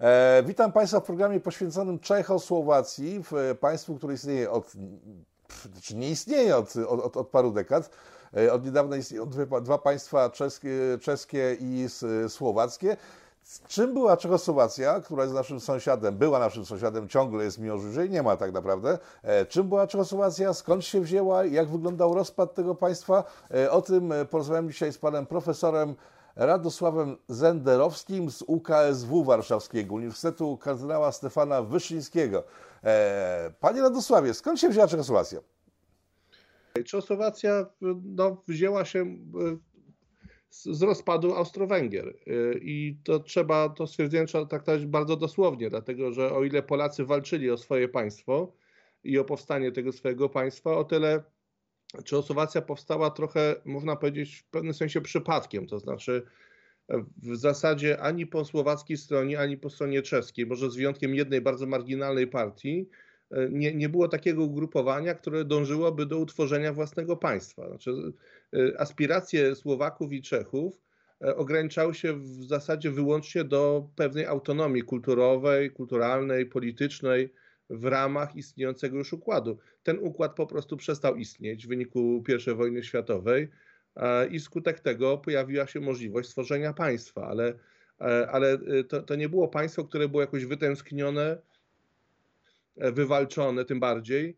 E, witam Państwa w programie poświęconym Czechosłowacji, w państwu, które istnieje od, czy nie istnieje od, od, od paru dekad. E, od niedawna istnieją dwa, państwa czeskie, czeskie i słowackie. Czym była Czechosłowacja, która jest naszym sąsiadem, była naszym sąsiadem, ciągle jest, mimo że jej nie ma tak naprawdę. E, czym była Czechosłowacja, skąd się wzięła, jak wyglądał rozpad tego państwa? E, o tym porozmawiam dzisiaj z panem profesorem Radosławem Zenderowskim z UKSW Warszawskiego, Uniwersytetu Kardynała Stefana Wyszyńskiego. E, panie Radosławie, skąd się wzięła Czechosłowacja? Czechosłowacja no, wzięła się e, z rozpadu Austro-Węgier. E, I to trzeba, to stwierdzenie traktować bardzo dosłownie, dlatego że o ile Polacy walczyli o swoje państwo i o powstanie tego swojego państwa, o tyle Czechosłowacja powstała trochę, można powiedzieć, w pewnym sensie przypadkiem, to znaczy w zasadzie ani po słowackiej stronie, ani po stronie czeskiej, może z wyjątkiem jednej bardzo marginalnej partii, nie, nie było takiego ugrupowania, które dążyłoby do utworzenia własnego państwa. Znaczy, e, aspiracje Słowaków i Czechów e, ograniczały się w zasadzie wyłącznie do pewnej autonomii kulturowej, kulturalnej, politycznej, w ramach istniejącego już układu. Ten układ po prostu przestał istnieć w wyniku I wojny światowej i skutek tego pojawiła się możliwość stworzenia państwa, ale, e, ale e, to, to nie było państwo, które było jakoś wytęsknione, e, wywalczone tym bardziej,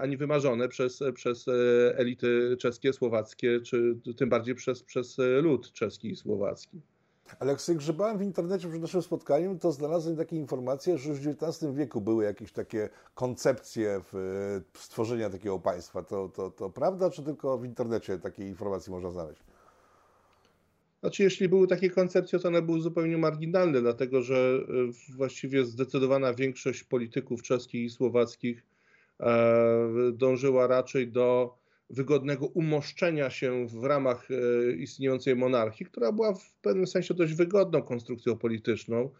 ani wymarzone przez, przez elity czeskie, słowackie, czy tym bardziej przez, przez lud czeski i słowacki. Ale jak sobie grzebałem w internecie przed naszym spotkaniem, to znalazłem takie informacje, że już w XIX wieku były jakieś takie koncepcje stworzenia takiego państwa. To, to, to prawda, czy tylko w internecie takie informacje można znaleźć? Znaczy, jeśli były takie koncepcje, to one były zupełnie marginalne, dlatego że e, właściwie zdecydowana większość polityków czeskich i słowackich e, dążyła raczej do wygodnego umoszczenia się w ramach e, istniejącej monarchii, która była w pewnym sensie dość wygodną konstrukcją polityczną,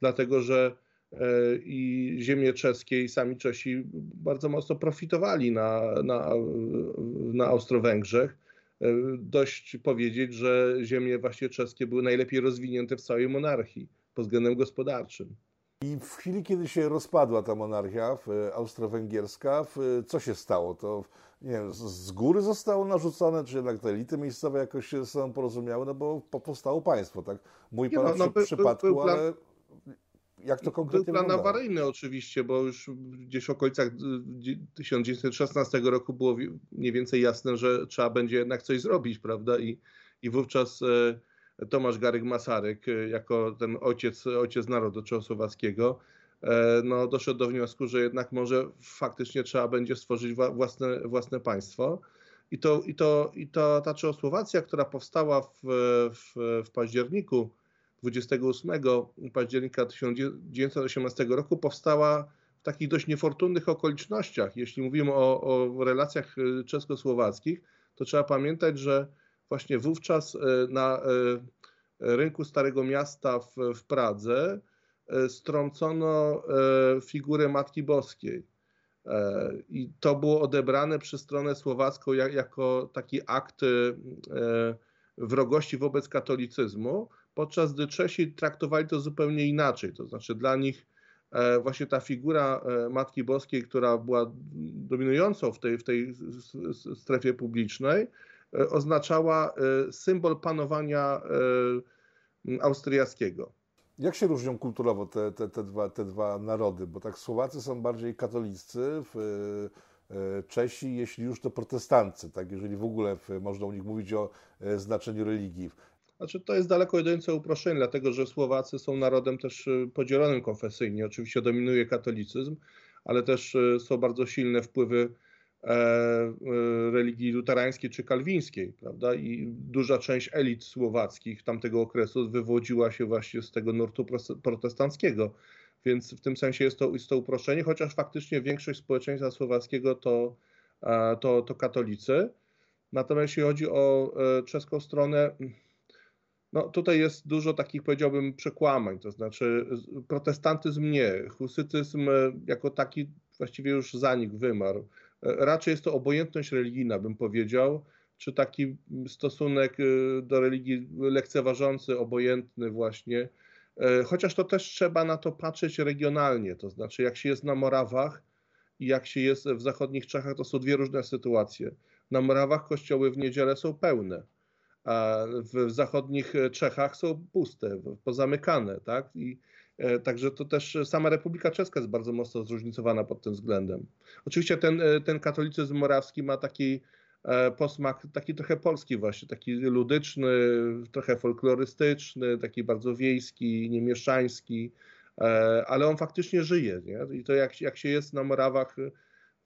dlatego że e, i ziemie czeskie i sami Czesi bardzo mocno profitowali na, na, na Austro-Węgrzech. E, dość powiedzieć, że ziemie właśnie czeskie były najlepiej rozwinięte w całej monarchii pod względem gospodarczym. I w chwili, kiedy się rozpadła ta monarchia austro-węgierska, co się stało? To nie wiem, z góry zostało narzucone, czy jednak te elity miejscowe jakoś się ze sobą porozumiały, no bo powstało państwo, tak? Mój no, no, w przypadku, był, był plan, ale jak to konkretnie Był plan awaryjny oczywiście, bo już gdzieś w okolicach 1916 roku było mniej więcej jasne, że trzeba będzie jednak coś zrobić, prawda? I, i wówczas e, Tomasz Garyk Masaryk, e, jako ten ojciec, ojciec narodu czechosłowackiego, E, no, doszedł do wniosku, że jednak może faktycznie trzeba będzie stworzyć własne, własne państwo. I, to, i, to, i to ta Czechosłowacja, która powstała w, w, w październiku 28 października 1918 roku, powstała w takich dość niefortunnych okolicznościach. Jeśli mówimy o, o relacjach e, czesko-słowackich, to trzeba pamiętać, że właśnie wówczas e, na rynku Starego Miasta w, w Pradze E, strącono e, figurę Matki Boskiej. E, I to było odebrane przez stronę słowacką jako taki akt wrogości wobec katolicyzmu, podczas gdy Czesi traktowali to zupełnie inaczej. To znaczy dla nich właśnie ta figura Matki Boskiej, która była dominującą w tej, w tej strefie publicznej, oznaczała symbol panowania austriackiego. Jak się różnią kulturowo te, te, te, dwa, te dwa narody? Bo tak Słowacy są bardziej katoliccy, w, e, Czesi, jeśli już to protestancy, tak? jeżeli w ogóle można u nich mówić o e, znaczeniu religii. Znaczy, to jest daleko idące uproszczenie, dlatego że Słowacy są narodem też e, podzielonym konfesyjnie. Oczywiście dominuje katolicyzm, ale też są bardzo silne wpływy E, e, religii luterańskiej czy kalwińskiej, prawda? I duża część elit słowackich tamtego okresu wywodziła się właśnie z tego nurtu protestanckiego. Więc w tym sensie jest to, jest to uproszczenie, chociaż faktycznie większość społeczeństwa słowackiego to, e, to, to katolicy. Natomiast jeśli chodzi o czeską stronę, no tutaj jest dużo takich, powiedziałbym, przekłamań. To znaczy, protestantyzm nie, husytyzm jako taki właściwie już zanikł, wymarł raczej jest to obojętność religijna, bym powiedział, czy taki stosunek y, do religii lekceważący, obojętny właśnie. Chociaż to też trzeba na to patrzeć regionalnie, to znaczy jak się jest na Morawach i jak się jest w zachodnich Czechach, to są dwie różne sytuacje. Na Morawach kościoły w niedzielę są pełne, a w zachodnich Czechach są puste, pozamykane, tak? I e, Także to też sama Republika Czeska jest bardzo mocno zróżnicowana pod tym względem. Oczywiście ten, e, ten katolicyzm morawski ma taki e, posmak, taki trochę polski właśnie, taki ludyczny, trochę folklorystyczny, taki bardzo wiejski, niemieszczański, ale on faktycznie żyje. Nie? I to jak, jak się jest na Morawach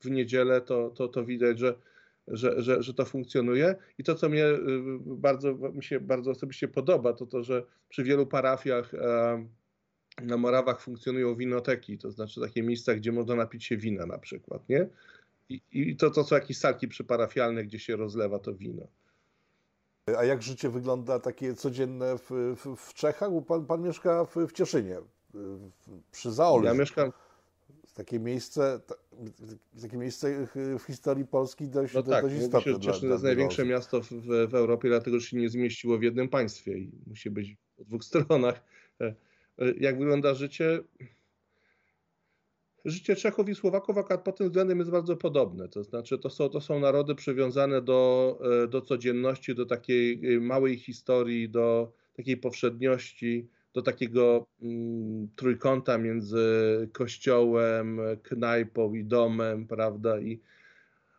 w niedzielę, to, to, to widać, że że, że, że to funkcjonuje. I to, co mnie bardzo, mi się bardzo osobiście podoba, to to, że przy wielu parafiach e, na Morawach funkcjonują winoteki, to znaczy takie miejsca, gdzie można napić się wina na przykład, nie? I, i to, to są jakieś salki przyparafialne, gdzie się rozlewa to wino. A jak życie wygląda takie codzienne w, w, w Czechach? Bo pan, pan mieszka w, w Cieszynie, przy Zaolu. Ja mieszkam, takie miejsce, takie miejsce w historii Polski dość, no tak, dość istotne. Się cieszy, to jest największe miasto w, w, Europie, dlatego że się nie zmieściło w jednym państwie i musi być po dwóch stronach. E, e, jak wygląda życie? Życie Czechów i Słowaków akurat pod tym względem jest bardzo podobne. To znaczy, to są, to są narody przywiązane do, e, do codzienności, do takiej małej historii, do takiej powszedniości do takiego mm, trójkąta między kościołem, knajpą i domem, prawda? I,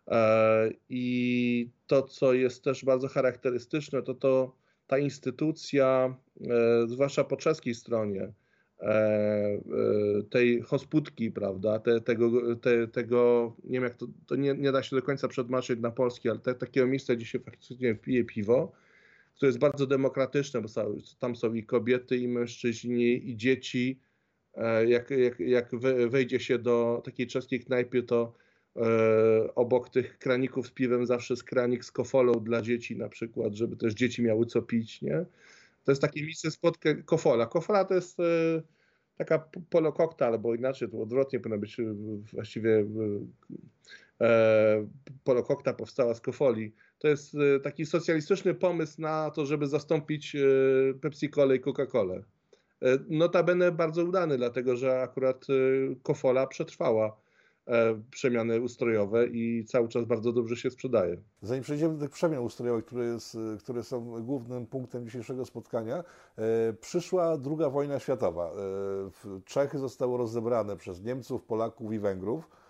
e, I to, co jest też bardzo charakterystyczne, to to ta instytucja, e, zwłaszcza po czeskiej stronie, e, e tej hosputki, prawda, te, tego, te, tego, nie wiem jak to, to nie, nie da się do końca przetłumaczyć na polski, ale te, takiego miejsca, gdzie się faktycznie pije piwo, które jest bardzo demokratyczne, bo tam są i kobiety, i mężczyźni, i dzieci. Jak, jak, jak wejdzie się do takiej czeskiej knajpy, to obok tych kraników z piwem zawsze jest kranik z kofolą dla dzieci na przykład, żeby też dzieci miały co pić, nie? To jest takie miejsce spotkań kofola. Kofola to jest e, taka polo koktajl, albo inaczej, to odwrotnie powinno być właściwie polo koktajl powstała z kofoli to jest e, taki socjalistyczny pomysł na to, żeby zastąpić e, Pepsi-Colę i Coca-Colę. E, notabene bardzo udany, dlatego że akurat Kofola przetrwała przemiany ustrojowe i cały czas bardzo dobrze się sprzedaje. Zanim przejdziemy do tych przemian ustrojowych, które, jest, które są głównym punktem dzisiejszego spotkania, przyszła druga wojna światowa. Czechy zostały rozebrane przez Niemców, Polaków i Węgrów E,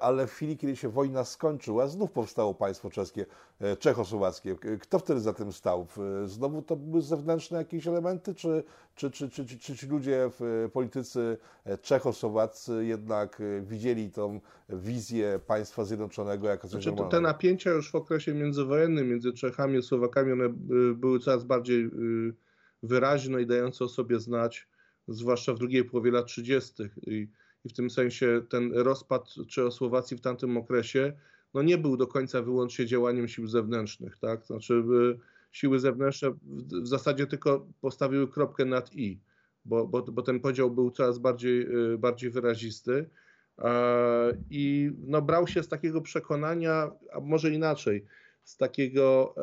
ale w chwili, kiedy się wojna skończyła, znów powstało państwo czeskie, e, czechosłowackie. Kto wtedy za tym stał? Znowu to były zewnętrzne jakieś elementy, czy, czy, czy, czy, czy, czy ci ludzie, politycy e, czechosłowaccy jednak widzieli tą wizję państwa zjednoczonego jako coś znaczy, Te napięcia już w okresie międzywojennym między Czechami a Słowakami, one były coraz bardziej wyraźne i dające o sobie znać, zwłaszcza w drugiej połowie lat 30. I i w tym sensie ten rozpad Czechosłowacji w tamtym okresie no nie był do końca wyłącznie działaniem sił zewnętrznych, tak? Znaczy siły zewnętrzne w zasadzie tylko postawiły kropkę nad i, bo, bo, bo ten podział był coraz bardziej, y, bardziej wyrazisty. I no, brał się z takiego przekonania, a może inaczej, z takiego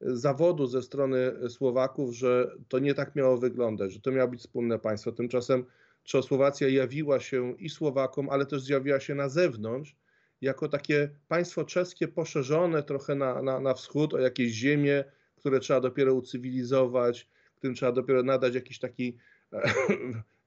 zawodu ze strony Słowaków, że to nie tak miało wyglądać, że to miało być wspólne państwo. Tymczasem Czechosłowacja jawiła się i Słowakom, ale też zjawiła się na zewnątrz jako takie państwo czeskie poszerzone trochę na, na, na wschód o jakieś ziemie, które trzeba dopiero ucywilizować, którym trzeba dopiero nadać jakiś taki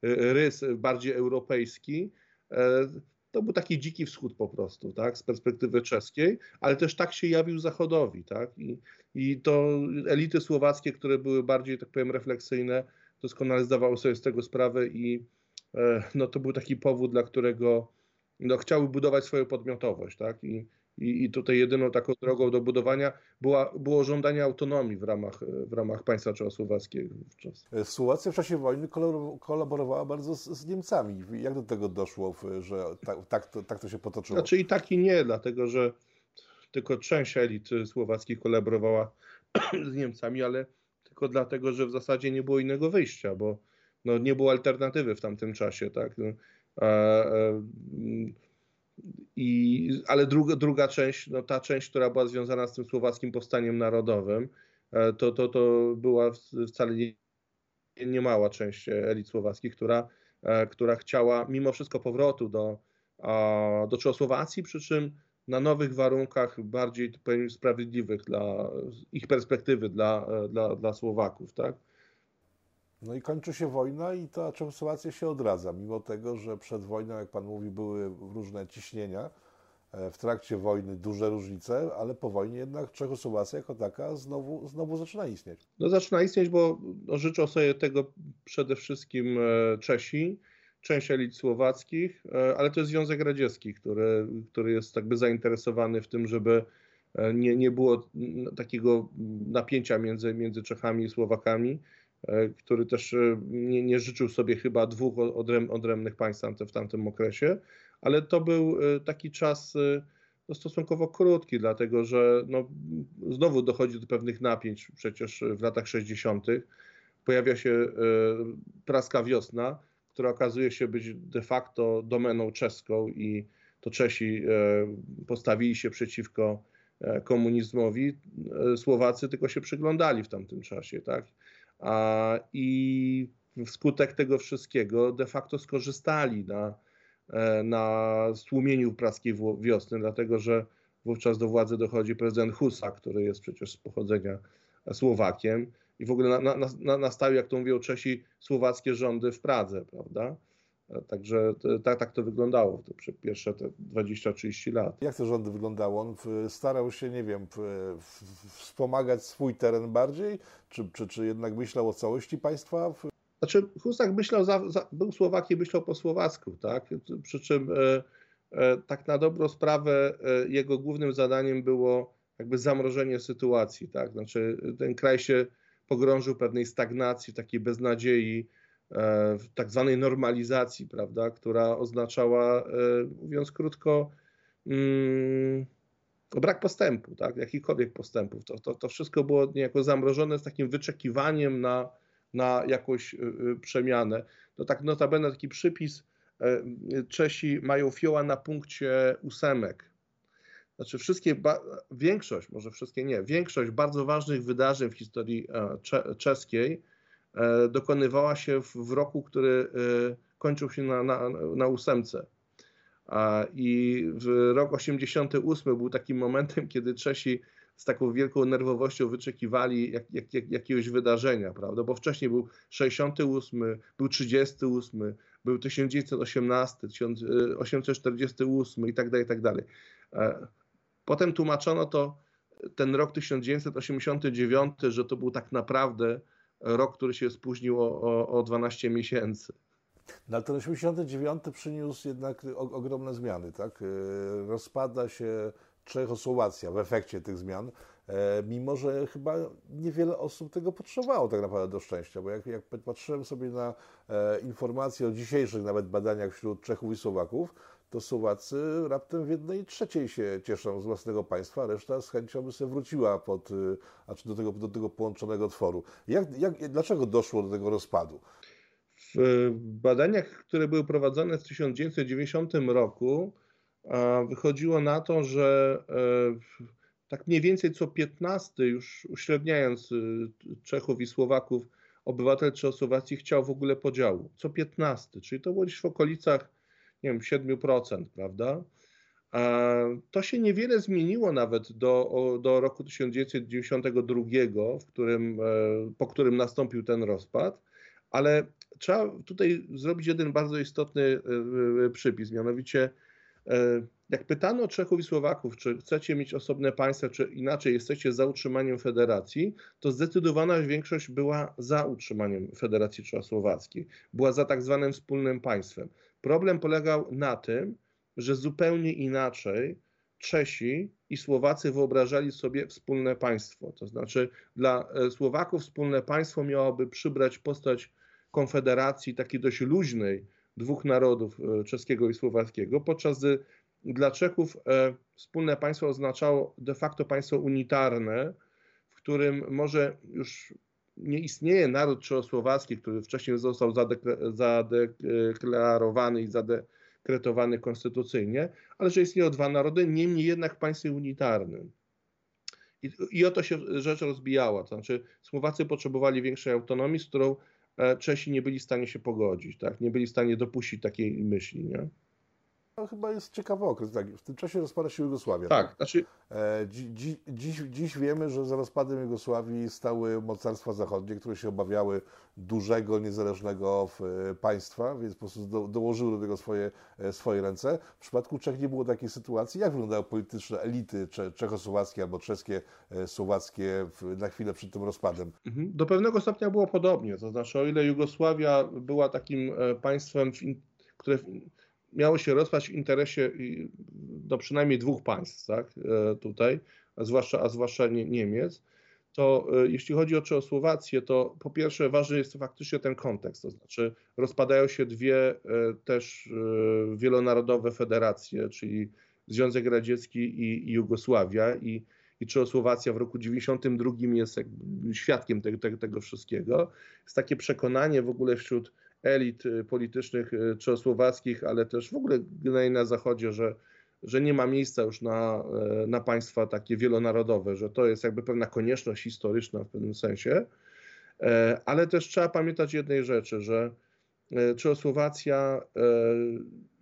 rys bardziej europejski. E, to był taki dziki wschód po prostu, tak, z perspektywy czeskiej, ale też tak się jawił Zachodowi, tak, i, i to elity słowackie, które były bardziej, tak powiem, refleksyjne, doskonale zdawały sobie z tego sprawę i E, no to był taki powód, dla którego no, chciały budować swoją podmiotowość, tak? I, i, I tutaj jedyną taką drogą do budowania była, było żądanie autonomii w ramach, w ramach państwa czechosłowackiego wówczas. E, Słowacja w czasie wojny kolaborowała bardzo z, z Niemcami. Jak do tego doszło, że tak, tak, to, tak to się potoczyło? Znaczy i tak i nie, dlatego że tylko część elit słowackich kolaborowała z Niemcami, ale tylko dlatego, że w zasadzie nie było innego wyjścia, bo no, nie było alternatywy w tamtym czasie, tak. No, e, e, i, ale druga, druga część, no ta część, która była związana z tym słowackim powstaniem narodowym, e, to, to, to była wcale nie niemała część elit słowackich, która, która chciała mimo wszystko powrotu do, do Czechosłowacji, przy czym na nowych warunkach, bardziej sprawiedliwych dla ich perspektywy dla, dla, dla Słowaków. Tak? No i kończy się wojna i ta Czechosłowacja się odradza, mimo tego, że przed wojną, jak Pan mówi, były różne ciśnienia, e, w trakcie wojny duże różnice, ale po wojnie jednak Czechosłowacja jako taka znowu, znowu zaczyna istnieć. No zaczyna istnieć, bo życzą sobie tego przede wszystkim e, Czesi, część elit słowackich, e, ale to jest Związek Radziecki, który, który jest jakby zainteresowany w tym, żeby nie, nie było takiego napięcia między, między Czechami i Słowakami który też e, nie, nie życzył sobie chyba dwóch odręb, odrębnych państw w tamtym okresie, ale to był e, taki czas no, stosunkowo krótki, dlatego że no, znowu dochodzi do pewnych napięć przecież w latach 60. Pojawia się praska wiosna, która okazuje się być de facto domeną czeską i to Czesi postawili się przeciwko komunizmowi. Słowacy tylko się przyglądali w tamtym czasie, tak? I wskutek tego wszystkiego de facto skorzystali na, e, na stłumieniu praskiej wiosny, dlatego że wówczas do władzy dochodzi prezydent Husa, który jest przecież z pochodzenia Słowakiem i w ogóle na, na, nastawił, jak to mówią Czesi, słowackie rządy w Pradze, prawda? Także tak, tak to wyglądało te pierwsze te 20-30 lat. Jak te rządy wyglądały? On starał się, nie wiem, wspomagać swój teren bardziej, czy, czy, czy jednak myślał o całości państwa? Znaczy, Husak myślał, za, za, był Słowak i myślał po słowacku, tak? Przy czym e, e, tak na dobrą sprawę e, jego głównym zadaniem było jakby zamrożenie sytuacji, tak? Znaczy, ten kraj się pogrążył w pewnej stagnacji, takiej beznadziei, E, tak zwanej normalizacji, prawda, która oznaczała, e, mówiąc krótko, mm, brak postępu, tak, jakichkolwiek postępów. To, to, to wszystko było niejako zamrożone z takim wyczekiwaniem na, na jakąś e, przemianę. No tak notabene taki przypis, Czesi mają fioła na punkcie ósemek. Znaczy wszystkie, większość, może wszystkie nie, większość bardzo ważnych wydarzeń w historii czeskiej E, dokonywała się w, w roku, który e, kończył się na, na, na ósemce. I w rok 88 był takim momentem, kiedy Czesi z taką wielką nerwowością wyczekiwali jak, jak, jak, jakiegoś wydarzenia, prawda? Bo wcześniej był 68, był 38, był 1918, 1848 i tak dalej, i tak dalej. E, potem tłumaczono to ten rok 1989, że to był tak naprawdę rok, który się spóźnił o, o 12 miesięcy. No ale ten 89 przyniósł jednak ogromne zmiany, tak? E, rozpada się Czechosłowacja w efekcie tych zmian, e, mimo że chyba niewiele osób tego potrzebowało tak naprawdę do szczęścia, bo jak, jak patrzyłem sobie na e, informacje o dzisiejszych nawet badaniach wśród Czechów i Słowaków, to Słowacy raptem w jednej trzeciej się cieszą z własnego państwa, a reszta z chęcią by sobie wróciła pod, y, znaczy do, tego, do tego połączonego tworu. Jak, jak, dlaczego doszło do tego rozpadu? W badaniach, które były prowadzone w 1990 roku, wychodziło na to, że e, tak mniej więcej co 15, już uśredniając y, Czechów i Słowaków, obywatel Czechosłowacji chciał w ogóle podziału. Co 15, czyli to było gdzieś w okolicach nie wiem, 7%, prawda? To się niewiele zmieniło nawet do, do roku 1992, w którym, e, po którym nastąpił ten rozpad, ale trzeba tutaj zrobić jeden bardzo istotny e, e, przypis, mianowicie jak pytano Czechów i Słowaków, czy chcecie mieć osobne państwa, czy inaczej jesteście za utrzymaniem federacji, to zdecydowana większość była za utrzymaniem Federacji Czechosłowackiej. Była za tak zwanym wspólnym państwem. Problem polegał na tym, że zupełnie inaczej Czesi i Słowacy wyobrażali sobie wspólne państwo. To znaczy, dla e, Słowaków wspólne państwo miałoby przybrać postać konfederacji takiej dość luźnej dwóch narodów, e, czeskiego i słowackiego, podczas gdy dla Czechów e, wspólne państwo oznaczało de facto państwo unitarne, w którym może już nie istnieje naród czechosłowacki, który wcześniej został zadeklarowany i zadekretowany konstytucyjnie, ale że istnieją dwa narody, niemniej jednak w państwie unitarnym. I, I o to się rzecz rozbijała. To znaczy, Słowacy potrzebowali większej autonomii, z którą Czesi nie byli w stanie się pogodzić, tak? nie byli w stanie dopuścić takiej myśli. Nie? To chyba jest ciekawy okres. Tak, w tym czasie rozpada się Jugosławia. Tak, tak? znaczy. E, dziś, dziś, dziś wiemy, że za rozpadem Jugosławii stały mocarstwa zachodnie, które się obawiały dużego, niezależnego e, państwa, więc po prostu do, dołożyły do tego swoje, e, swoje ręce. W przypadku Czech nie było takiej sytuacji. Jak wyglądały polityczne elity cze, czechosłowackie albo czeskie, słowackie w, na chwilę przed tym rozpadem? Mhm. Do pewnego stopnia było podobnie. To znaczy, o ile Jugosławia była takim państwem, które miało się rozpaść w interesie do przynajmniej dwóch państw, tak, e, tutaj, a zwłaszcza, a zwłaszcza Niemiec, to e, jeśli chodzi o Czechosłowację, to po pierwsze ważny jest faktycznie ten kontekst, to znaczy rozpadają się dwie e, też wielonarodowe federacje, czyli Związek Radziecki i, i Jugosławia i, i Czechosłowacja w roku 92 jest świadkiem tego, tego, tego wszystkiego. Jest takie przekonanie w ogóle wśród elit y, politycznych y, czechosłowackich, ale też w ogóle na Zachodzie, że, że nie ma miejsca już na, e, na państwa takie wielonarodowe, że to jest jakby pewna konieczność historyczna w pewnym sensie. E, ale też trzeba pamiętać jednej rzeczy, że e, Czechosłowacja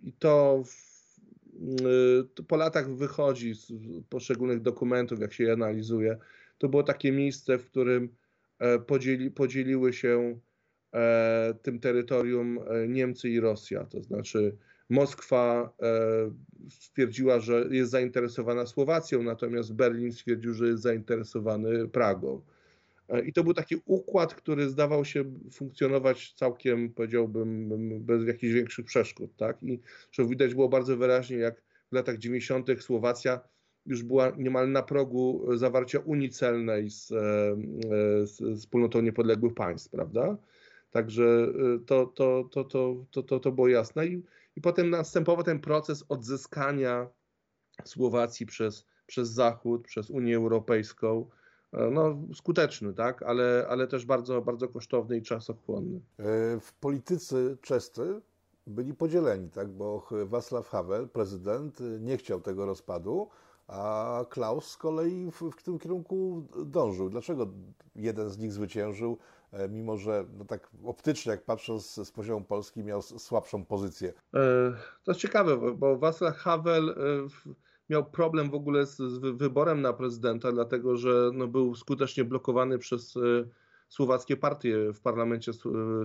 i to, w, to po latach wychodzi z poszczególnych dokumentów, jak się je analizuje, to było takie miejsce, w którym podzieli, podzieliły się tym terytorium e, Niemcy i Rosja. To znaczy Moskwa e, stwierdziła, że jest zainteresowana Słowacją, natomiast Berlin stwierdził, że jest zainteresowany Pragą. I to był taki układ, który zdawał się funkcjonować całkiem, powiedziałbym, bez jakichś większych przeszkód. Tak? I że widać było bardzo wyraźnie, jak w latach 90. Słowacja już była niemal na progu zawarcia unii celnej z, z wspólnotą niepodległych państw, prawda? Także to, to, to, to, to, to, to było jasne. I, I potem następował ten proces odzyskania Słowacji przez, przez Zachód, przez Unię Europejską. No, skuteczny, tak, ale, ale też bardzo, bardzo kosztowny i czasochłonny. W politycy czescy byli podzieleni, tak, bo Václav Havel, prezydent, nie chciał tego rozpadu, a Klaus z kolei w, w tym kierunku dążył. Dlaczego jeden z nich zwyciężył, E, mimo że no tak optycznie, jak patrząc z poziomu Polski, miał słabszą pozycję. E, to jest ciekawe, bo Václav Havel e, miał problem w ogóle z, wyborem na prezydenta, dlatego że no, był skutecznie blokowany przez słowackie partie w parlamencie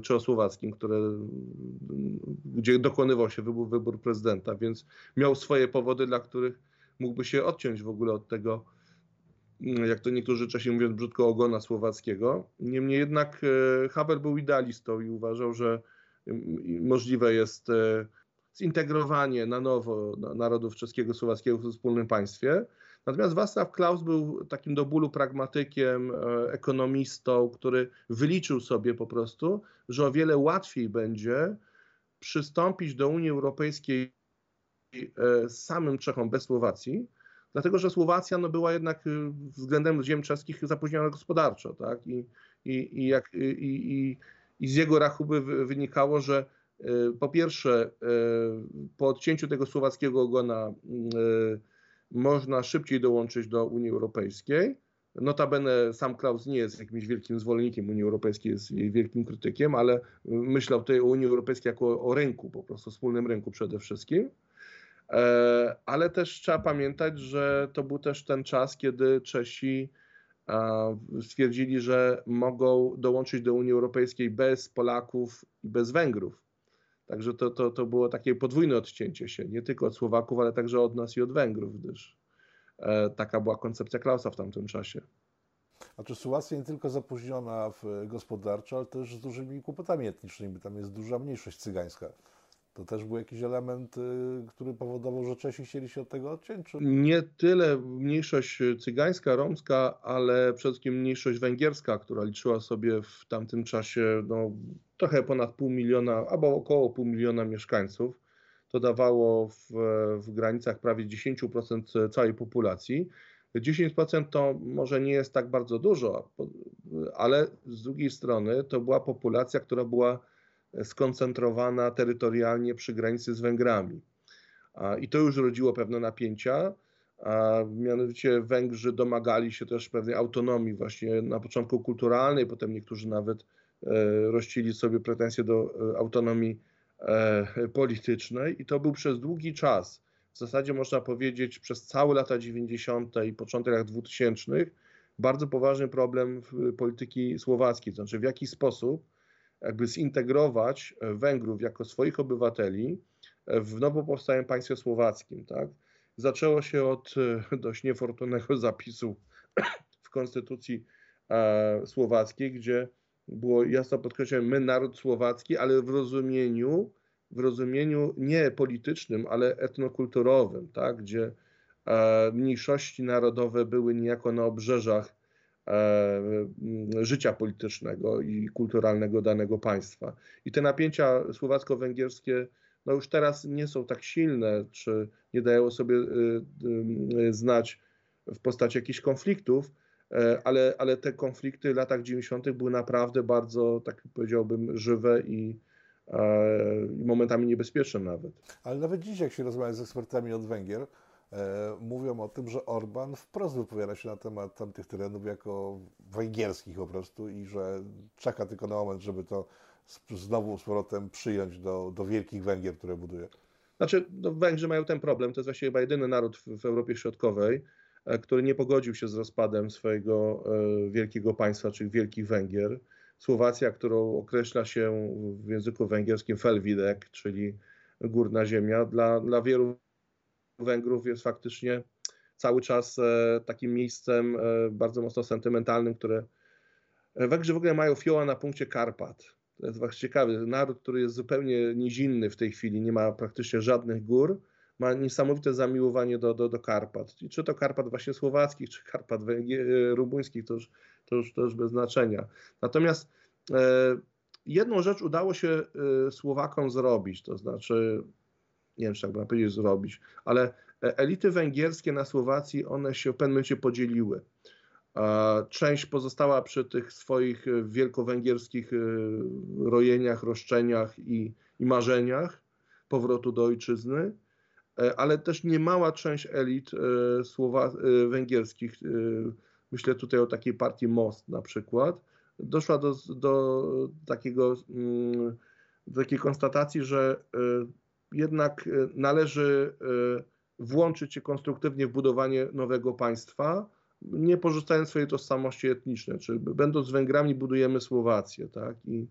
czechosłowackim, które, gdzie dokonywał się wybór, wybór prezydenta, więc miał swoje powody, dla których mógłby się odciąć w ogóle od tego jak to niektórzy Czesi mówią brzydko, ogona słowackiego. Niemniej jednak e, Havel był idealistą i uważał, że możliwe jest e, zintegrowanie na nowo narodów czeskiego, słowackiego w wspólnym państwie. Natomiast Václav Klaus był takim do bólu pragmatykiem, e, ekonomistą, który wyliczył sobie po prostu, że o wiele łatwiej będzie przystąpić do Unii Europejskiej samym Czechom bez Słowacji, dlatego że Słowacja no, była jednak y, względem ziem czeskich zapóźniona gospodarczo, tak? I, i, i, jak, i, i, i z jego rachuby wynikało, że y, po pierwsze, y, po odcięciu tego słowackiego ogona można szybciej dołączyć do Unii Europejskiej. Notabene sam Klaus nie jest jakimś wielkim zwolennikiem Unii Europejskiej, jest jej wielkim krytykiem, ale myślał tutaj o Unii Europejskiej jako o rynku, po prostu wspólnym rynku przede wszystkim. E, ale też trzeba pamiętać, że to był też ten czas, kiedy Czesi stwierdzili, że mogą dołączyć do Unii Europejskiej bez Polaków i bez Węgrów. Także to, to, to było takie podwójne odcięcie się, nie tylko od Słowaków, ale także od nas i od Węgrów, gdyż e, taka była koncepcja Klausa w tamtym czasie. A czy Słowacja nie tylko zapóźniona gospodarczo, ale też z dużymi kłopotami etnicznymi, tam jest duża mniejszość cygańska. To też był jakiś element, y, który powodował, że Czesi chcieli się od tego odciąć? Czy... Nie tyle mniejszość cygańska, romska, ale przede wszystkim mniejszość węgierska, która liczyła sobie w tamtym czasie no, trochę ponad pół miliona, albo około pół miliona mieszkańców. To dawało w, w granicach prawie 10% całej populacji. 10% to może nie jest tak bardzo dużo, ale z drugiej strony to była populacja, która była skoncentrowana terytorialnie przy granicy z Węgrami. I to już rodziło pewne napięcia, a mianowicie Węgrzy domagali się też pewnej autonomii właśnie na początku kulturalnej, potem niektórzy nawet rościli sobie pretensje do autonomii politycznej i to był przez długi czas, w zasadzie można powiedzieć przez całe lata 90. i początek lat 2000 bardzo poważny problem polityki słowackiej, to znaczy w jaki sposób jakby zintegrować Węgrów jako swoich obywateli w nowo powstałym państwie słowackim. Tak? Zaczęło się od e, dość niefortunnego zapisu w konstytucji e, słowackiej, gdzie było jasno podkreślone, my naród słowacki, ale w rozumieniu, w rozumieniu nie politycznym, ale etnokulturowym, tak? gdzie e, mniejszości narodowe były niejako na obrzeżach życia politycznego i kulturalnego danego państwa. I te napięcia słowacko-węgierskie no już teraz nie są tak silne, czy nie dają sobie y, y, znać w postaci jakichś konfliktów, e, ale, ale te konflikty w latach 90. były naprawdę bardzo, tak powiedziałbym, żywe i, e, i momentami niebezpieczne nawet. Ale nawet dziś, jak się rozmawia z ekspertami od Węgier, e, mówią o tym, że Orban wprost wypowiada się na temat tamtych terenów jako węgierskich po prostu i że czeka tylko na moment, żeby to znowu z powrotem przyjąć do, do wielkich Węgier, które buduje? Znaczy, no Węgrzy mają ten problem. To jest właściwie chyba jedyny naród w, w Europie Środkowej, e, który nie pogodził się z rozpadem swojego e, wielkiego państwa, czyli Wielkich Węgier. Słowacja, którą określa się w języku węgierskim Felvidek, czyli górna ziemia, dla, dla wielu Węgrów jest faktycznie cały czas e, takim miejscem bardzo mocno sentymentalnym, które Węgrzy w ogóle mają fioła na punkcie Karpat. To jest właśnie ciekawe. Naród, który jest zupełnie nizinny w tej chwili, nie ma praktycznie żadnych gór, ma niesamowite zamiłowanie do, do, do Karpat. I czy to Karpat właśnie słowackich, czy Karpat rumuńskich, to już, to, już, to już bez znaczenia. Natomiast e, jedną rzecz udało się e, Słowakom zrobić, to znaczy, nie wiem, czy tak powiedzieć zrobić, ale e, elity węgierskie na Słowacji, one się w pewnym momencie podzieliły. Część pozostała przy tych swoich e, wielkowęgierskich e, rojeniach, roszczeniach i, i marzeniach powrotu do ojczyzny, ale też niemała część elit słowa, węgierskich, myślę tutaj o takiej partii Most na przykład, doszła do, do, takiego, mm, do takiej konstatacji, że jednak należy włączyć się konstruktywnie w budowanie nowego państwa, nie porzucając swojej tożsamości etnicznej, czyli będąc Węgrami budujemy Słowację, tak? I,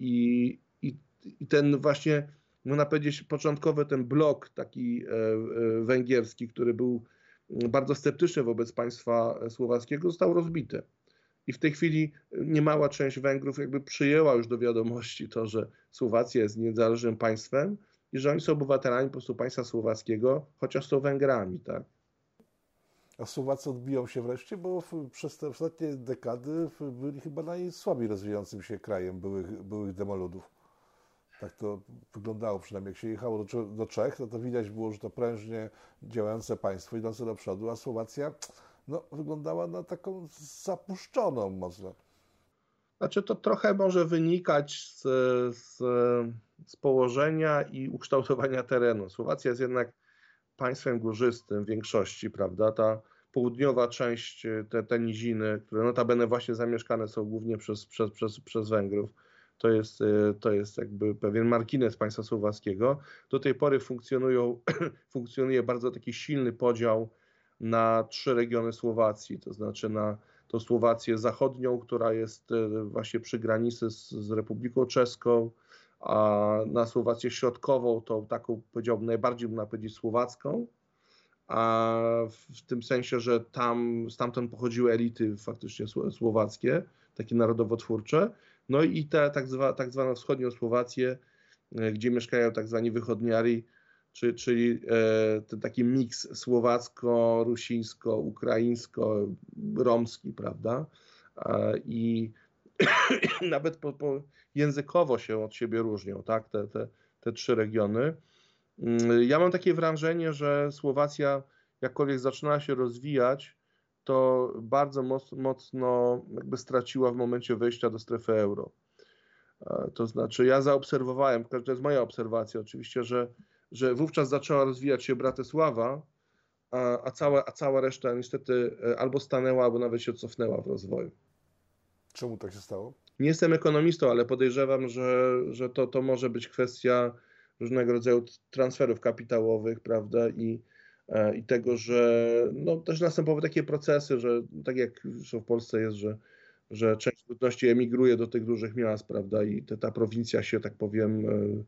i, i, i ten właśnie, można powiedzieć, początkowy ten blok taki e, e, węgierski, który był bardzo sceptyczny wobec państwa słowackiego, został rozbity. I w tej chwili niemała część Węgrów jakby przyjęła już do wiadomości to, że Słowacja jest niezależnym państwem i że oni są obywatelami po prostu państwa słowackiego, chociaż są Węgrami, tak? A Słowacy odbiją się wreszcie, bo przez te ostatnie dekady byli chyba najsłabiej rozwijającym się krajem byłych, byłych demoludów. Tak to wyglądało przynajmniej. Jak się jechało do, do Czech, no to widać było, że to prężnie działające państwo idące do przodu, a Słowacja no, wyglądała na taką zapuszczoną mocno. Znaczy to trochę może wynikać z, z, z położenia i ukształtowania terenu. Słowacja jest jednak państwem górzystym w większości, prawda? Ta południowa część, te, te niziny, które notabene właśnie zamieszkane są głównie przez, przez, przez, przez Węgrów, to jest, to jest jakby pewien margines państwa słowackiego. Do tej pory funkcjonują, funkcjonuje bardzo taki silny podział na trzy regiony Słowacji, to znaczy na tą Słowację zachodnią, która jest e, właśnie przy granicy z, z Republiką Czeską, a na Słowację Środkową, tą taką powiedziałbym najbardziej można powiedzieć słowacką, a w tym sensie, że tam stamtąd pochodziły elity faktycznie słowackie, takie narodowotwórcze, no i te tak, zwa, tak zwaną wschodnią Słowację, e, gdzie mieszkają tak zwani wychodniari, czy, czyli e, ten taki miks słowacko-rusińsko-ukraińsko-romski, prawda? I nawet po, po językowo się od siebie różnią, tak, te, te, te trzy regiony. Mm, ja mam takie wrażenie, że Słowacja, jakkolwiek zaczynała się rozwijać, to bardzo mocno jakby straciła w momencie wejścia do strefy euro. E, to znaczy, ja zaobserwowałem, to jest moja obserwacja oczywiście, że, że wówczas zaczęła rozwijać się Bratysława, a, a, cała, a cała reszta niestety e, albo stanęła, albo nawet się cofnęła w rozwoju. Czemu tak się stało? Nie jestem ekonomistą, ale podejrzewam, że, że to, to może być kwestia różnego rodzaju transferów kapitałowych, prawda, i, e, i tego, że no, też następowały takie procesy, że tak jak w Polsce jest, że, że część ludności emigruje do tych dużych miast, prawda, i ta, ta prowincja się, tak powiem, e, no,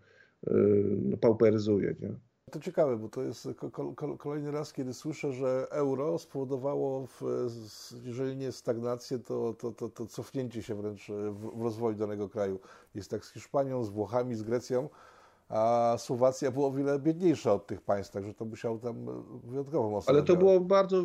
pauperyzuje, nie? To ciekawe, bo to jest kolejny raz, kiedy słyszę, że euro spowodowało, w, jeżeli nie stagnację, to, to, to, to cofnięcie się wręcz w, w rozwoju danego kraju. Jest tak z Hiszpanią, z Włochami, z Grecją a Słowacja była o wiele biedniejsza od tych państw, także to musiał tam wyjątkowo mocno Ale to było bardzo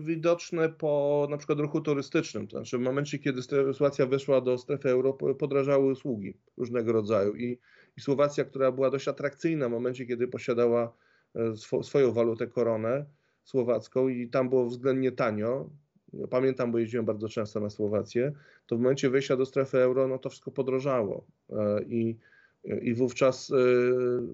widoczne po na przykład ruchu turystycznym, to znaczy w momencie, kiedy Słowacja weszła do strefy euro, podrażały usługi różnego rodzaju i, i Słowacja, która była dość atrakcyjna w momencie, kiedy posiadała e, swo, swoją walutę koronę słowacką i tam było względnie tanio, pamiętam, bo jeździłem bardzo często na Słowację, to w momencie wejścia do strefy euro, no to wszystko podrożało e, i i wówczas e,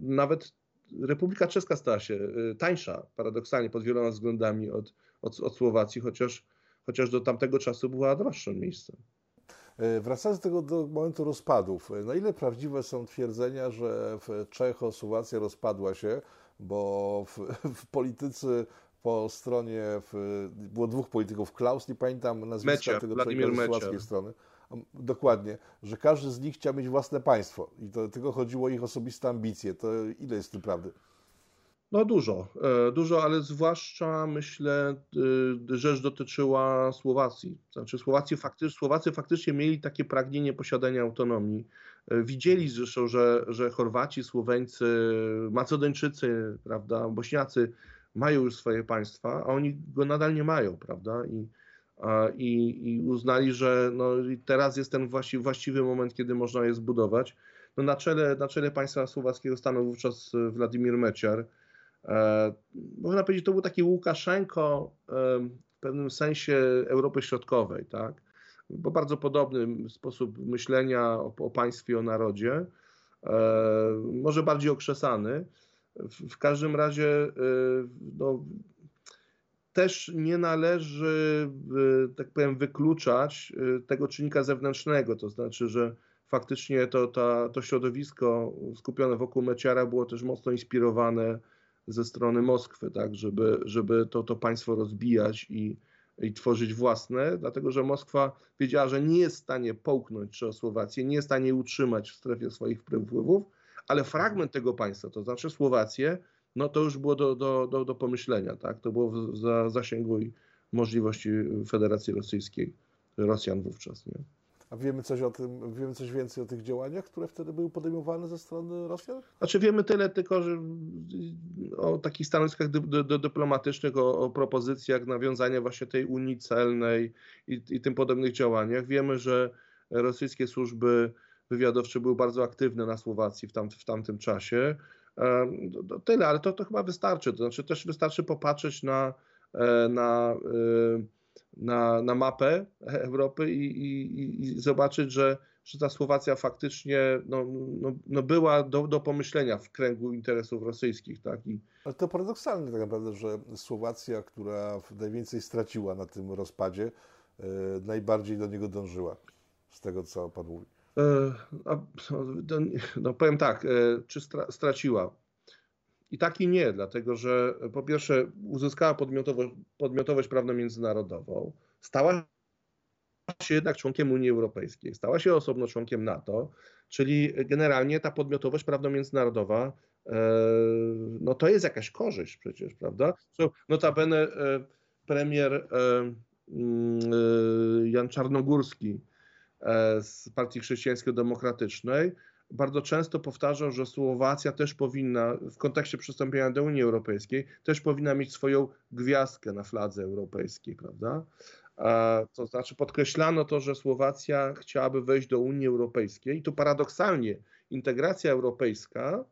nawet Republika Czeska stała się tańsza, paradoksalnie, pod wieloma względami od, od, od Słowacji, chociaż, chociaż do tamtego czasu była droższym miejscem. E, wracając do tego do momentu rozpadów, na ile prawdziwe są twierdzenia, że w Czechosłowacja rozpadła się, bo w, w politycy po stronie, w, było dwóch polityków, Klaus, nie pamiętam nazwiska Meciar, tego człowieka z słowackiej strony, Dokładnie, że każdy z nich chciał mieć własne państwo i to tylko chodziło o ich osobiste ambicje. To ile jest tu prawdy? No dużo, e, dużo, ale zwłaszcza myślę, e, rzecz dotyczyła Słowacji. Znaczy Słowacji faktycznie, Słowacy faktycznie mieli takie pragnienie posiadania autonomii. E, widzieli zresztą, że, że Chorwaci, Słoweńcy, Macedończycy, prawda, Bośniacy mają już swoje państwa, a oni go nadal nie mają, prawda? I, i, i uznali, że no, teraz jest ten właściwy, właściwy moment, kiedy można je zbudować. No, na, czele, na czele państwa słowackiego stanął wówczas Władimir Meciar. E, można powiedzieć, to był taki Łukaszenko e, w pewnym sensie Europy Środkowej, tak? bo bardzo podobny sposób myślenia o, o państwie, o narodzie, e, może bardziej okrzesany. W, każdym razie no, też nie należy, tak powiem, wykluczać tego czynnika zewnętrznego, to znaczy, że faktycznie to, to, to środowisko skupione wokół Meciara było też mocno inspirowane ze strony Moskwy, tak, żeby, żeby to, to państwo rozbijać i, i tworzyć własne, dlatego że Moskwa wiedziała, że nie jest w stanie połknąć Czechosłowację, nie jest w stanie utrzymać w strefie swoich wpływów, ale fragment tego państwa, to znaczy Słowację, no to już było do, do, do, do pomyślenia, tak? To było w za, zasięgu i możliwości Federacji Rosyjskiej, Rosjan wówczas, nie? A wiemy coś o tym, wiemy coś więcej o tych działaniach, które wtedy były podejmowane ze strony Rosjan? Znaczy wiemy tyle tylko, że o takich stanowiskach dy, dy, dyplomatycznych, o, o, propozycjach nawiązania właśnie tej unii celnej i, i tym podobnych działaniach. Wiemy, że rosyjskie służby wywiadowcze były bardzo aktywne na Słowacji w, tam, w tamtym czasie. Tyle, ale to, to chyba wystarczy. To znaczy też wystarczy popatrzeć na, e, na, e, na, na mapę Europy i, i, i zobaczyć, że, że ta Słowacja faktycznie no, no, no była do, do pomyślenia w kręgu interesów rosyjskich. Tak? I... Ale to paradoksalne tak naprawdę, że Słowacja, która najwięcej straciła na tym rozpadzie, e, najbardziej do niego dążyła, z tego co Pan mówi. E, no powiem tak, e, czy straciła? I tak i nie, dlatego że po pierwsze uzyskała podmiotowość, podmiotowość międzynarodową, stała się jednak członkiem Unii Europejskiej, stała się osobno członkiem NATO, czyli generalnie ta podmiotowość prawno-międzynarodowa, e, no to jest jakaś korzyść przecież, prawda? Notabene premier mm, Jan Czarnogórski, E, z Partii Chrześcijańsko-Demokratycznej, bardzo często powtarzał, że Słowacja też powinna, w kontekście przystąpienia do Unii Europejskiej, też powinna mieć swoją gwiazdkę na fladze europejskiej, prawda? To znaczy podkreślano to, że Słowacja chciałaby wejść do Unii Europejskiej i tu paradoksalnie integracja europejska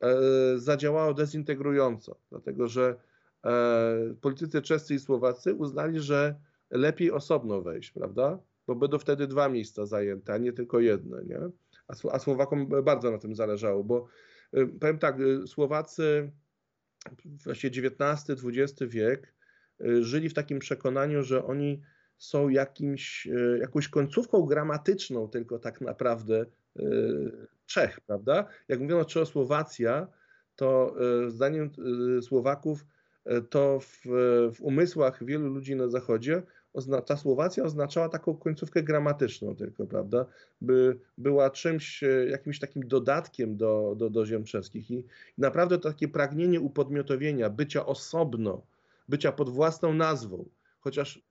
e, zadziałała dezintegrująco, dlatego że e, politycy czescy i Słowacy uznali, że lepiej osobno wejść, prawda? bo będą wtedy dwa miejsca zajęte, a nie tylko jedno, nie? A, Słowakom bardzo na tym zależało, bo y, powiem tak, y, Słowacy właśnie XIX, XX wiek y, żyli w takim przekonaniu, że oni są jakimś, jakąś końcówką gramatyczną tylko tak naprawdę Czech, prawda? Jak mówiono Czechosłowacja, to zdaniem Słowaków to w, w umysłach wielu ludzi na Zachodzie ta Słowacja oznaczała taką końcówkę gramatyczną tylko, prawda? By była czymś, jakimś takim dodatkiem do, do, do ziem czeskich i naprawdę to takie pragnienie upodmiotowienia, bycia osobno, bycia pod własną nazwą, chociaż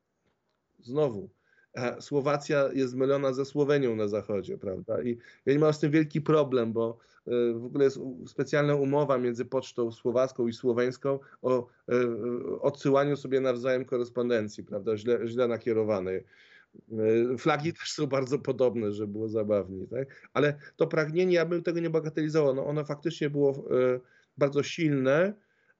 znowu, e, Słowacja jest mylona ze Słowenią na zachodzie, prawda? I ja mam z tym wielki problem, bo e, w ogóle jest specjalna umowa między pocztą słowacką i słoweńską o e, odsyłaniu sobie nawzajem korespondencji, prawda? Źle, źle nakierowanej. Flagi też są bardzo podobne, żeby było zabawniej, tak? Ale to pragnienie, ja bym tego nie bagatelizował, no ono faktycznie było bardzo silne,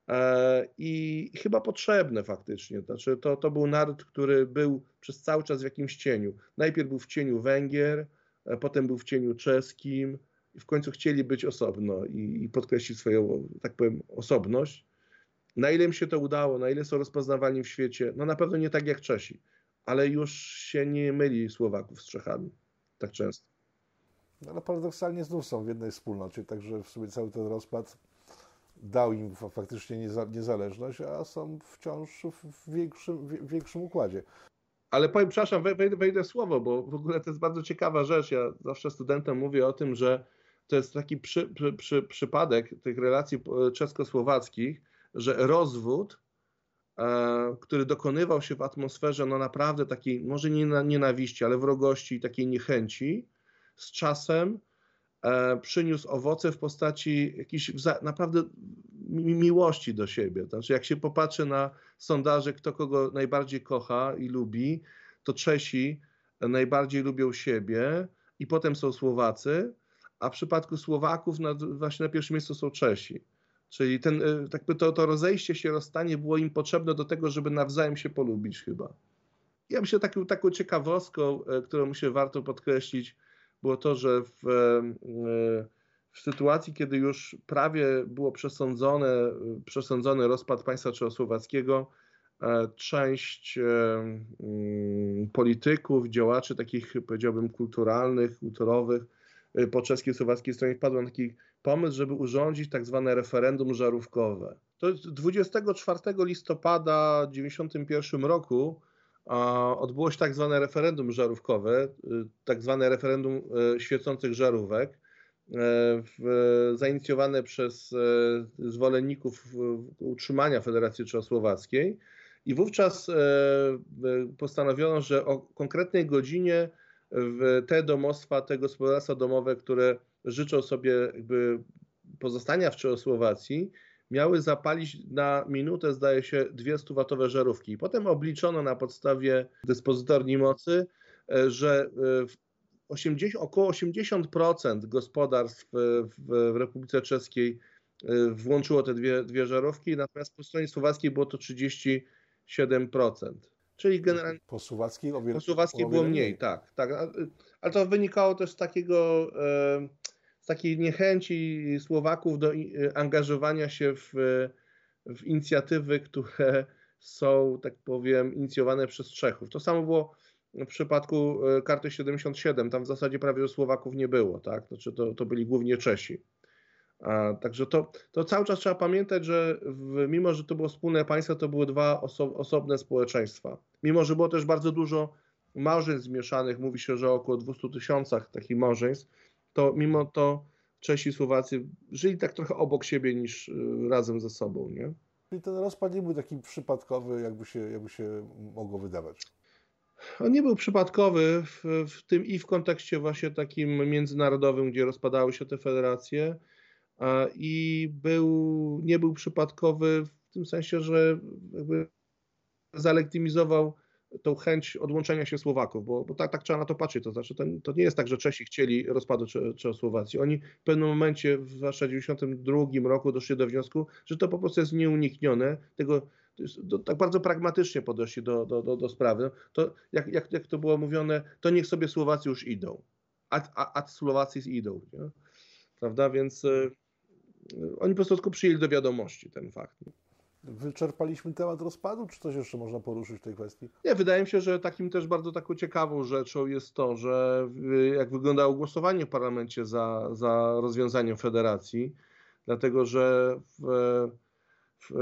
E, i chyba potrzebne faktycznie. Znaczy, to, to był naród, który był przez cały czas w jakimś cieniu. Najpierw był w cieniu Węgier, e, potem był w cieniu czeskim i w końcu chcieli być osobno i, i podkreślić swoją, tak powiem, osobność. Na ile im się to udało, na ile są rozpoznawalni w świecie, no na pewno nie tak jak Czesi, ale już się nie myli Słowaków z Czechami tak często. No, ale paradoksalnie znów są w jednej wspólnocie, także w sumie cały ten rozpad dał im faktycznie niezależność, a są wciąż w większym, w większym układzie. Ale powiem, przepraszam, wejdę, wejdę w słowo, bo w ogóle to jest bardzo ciekawa rzecz. Ja zawsze studentom mówię o tym, że to jest taki przy, przy, przy, przypadek tych relacji czesko-słowackich, że rozwód, e, który dokonywał się w atmosferze no naprawdę takiej, może nie nienawiści, ale wrogości i takiej niechęci, z czasem E, przyniósł owoce w postaci jakiejś naprawdę miłości do siebie. Znaczy, jak się popatrzy na sondaże, kto kogo najbardziej kocha i lubi, to Czesi najbardziej lubią siebie i potem są Słowacy, a w przypadku Słowaków na, właśnie na pierwszym miejscu są Czesi. Czyli ten, e, tak by to, to rozejście się, rozstanie było im potrzebne do tego, żeby nawzajem się polubić chyba. Ja myślę, taką, taką ciekawostką, e, którą myślę warto podkreślić, było to, że w, e, w sytuacji, kiedy już prawie było przesądzone, przesądzony rozpad państwa czechosłowackiego, część polityków, działaczy takich powiedziałbym kulturalnych, kulturowych po czeskiej słowackiej stronie wpadła na taki pomysł, żeby urządzić tak zwane referendum żarówkowe. To 24 listopada 1991 roku odbyło się tak zwane referendum żarówkowe, y, tak zwane referendum y, świecących żarówek, y, zainicjowane przez zwolenników utrzymania Federacji Czechosłowackiej. I wówczas postanowiono, że o konkretnej godzinie w te domostwa, te gospodarstwa domowe, które życzą sobie jakby pozostania w Czechosłowacji, miały zapalić na minutę, zdaje się, 200-watowe żarówki. Potem obliczono na podstawie dyspozytorni mocy, e, że 80, e, około 80% gospodarstw w, w Republice Czeskiej e, włączyło te dwie, dwie żarówki, natomiast po stronie słowackiej było to 37%. Czyli generalnie. Po słowackiej, o wiele, było mniej, mniej, tak. tak. Ale to wynikało też z takiego takiej niechęci Słowaków do angażowania się w, w inicjatywy, które są, tak powiem, inicjowane przez Czechów. To samo było w przypadku e, karty 77. Tam w zasadzie prawie Słowaków nie było, tak? Znaczy to, to byli głównie Czesi. A, także to, to cały czas trzeba pamiętać, że w, mimo, że to było wspólne państwo, to były dwa oso, osobne społeczeństwa. Mimo, że było też bardzo dużo małżeństw zmieszanych, mówi się, że około 200 tysiącach takich małżeństw, to mimo to Czesi i Słowacy żyli tak trochę obok siebie niż y, razem ze sobą, nie? Czyli ten rozpad nie był taki przypadkowy, jakby się, jakby się mogło wydawać. On nie był przypadkowy w, w, tym i w kontekście właśnie takim międzynarodowym, gdzie rozpadały się te federacje, i był, nie był przypadkowy w tym sensie, że jakby zalegitymizował tą chęć odłączenia się Słowaków, bo, bo tak, tak trzeba na to patrzeć. To znaczy, to, to nie jest tak, że Czesi chcieli rozpadu Czechosłowacji. Oni w pewnym momencie, w 1992 roku, doszli do wniosku, że to po prostu jest nieuniknione. Tego, to, tak bardzo pragmatycznie podeszli do, do, do, do sprawy. To, jak, jak, jak to było mówione, to niech sobie Słowacy już idą. Ad, ad Słowacji idą. Nie? Prawda? Więc y, oni po prostu tylko przyjęli do wiadomości ten fakt. Wyczerpaliśmy temat rozpadu, czy coś jeszcze można poruszyć w tej kwestii? Nie, wydaje mi się, że takim też bardzo taką ciekawą rzeczą jest to, że jak wyglądało głosowanie w parlamencie za, za rozwiązaniem federacji, dlatego że w, w,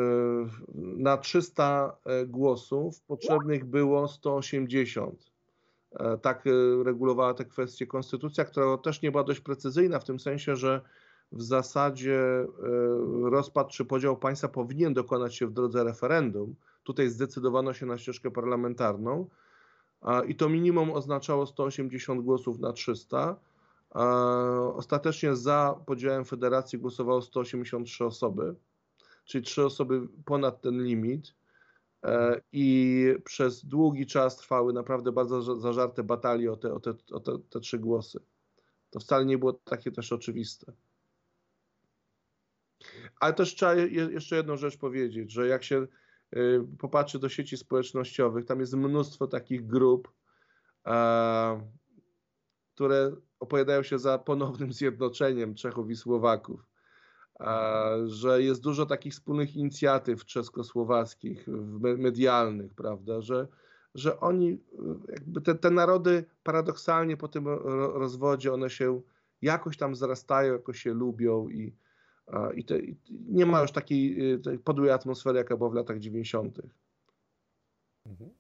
na 300 głosów potrzebnych było 180. E, tak e, regulowała tę kwestię konstytucja, która też nie była dość precyzyjna w tym sensie, że w zasadzie e, rozpad czy podział państwa powinien dokonać się w drodze referendum. Tutaj zdecydowano się na ścieżkę parlamentarną i to minimum oznaczało 180 głosów na 300. Ostatecznie za podziałem federacji głosowało 183 osoby, czyli 3 osoby ponad ten limit. E, I przez długi czas trwały naprawdę bardzo zażarte batalie o te, o te, o te, te trzy głosy. To wcale nie było takie też oczywiste. Ale też trzeba jeszcze jedną rzecz powiedzieć, że jak się y, popatrzy do sieci społecznościowych, tam jest mnóstwo takich grup, które opowiadają się za ponownym zjednoczeniem Czechów i Słowaków. Że jest dużo takich wspólnych inicjatyw czeskosłowackich, medialnych, prawda, że, że oni, jakby te, te narody paradoksalnie po tym rozwodzie, one się jakoś tam zrastają, jakoś się lubią i, i, te, i nie ma już takiej, y, podłej atmosfery, jaka była w latach 90. Mhm.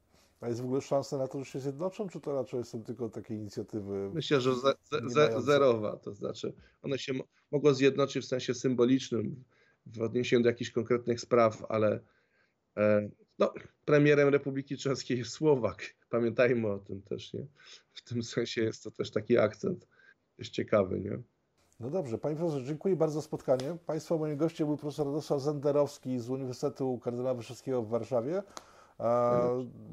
A jest w ogóle szansa na to, że się zjednoczą, czy to raczej są tylko takie inicjatywy? Myślę, że ze, ze, zerowa, to znaczy one się mogą zjednoczyć w sensie symbolicznym w odniesieniu do jakichś konkretnych spraw, ale e, no, premierem Republiki Czeskiej jest Słowak. Pamiętajmy o tym też, nie? W tym sensie jest to też taki akcent, jest ciekawy, nie? No dobrze, panie profesorze, dziękuję bardzo za spotkanie. Państwa moim gościem był profesor Radosław Zenderowski z Uniwersytetu Kardynała Wyszyńskiego w Warszawie.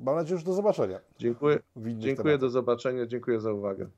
Mam nadzieję, że do zobaczenia. Dziękuję. Dziękuję, tematach. do zobaczenia. Dziękuję za uwagę.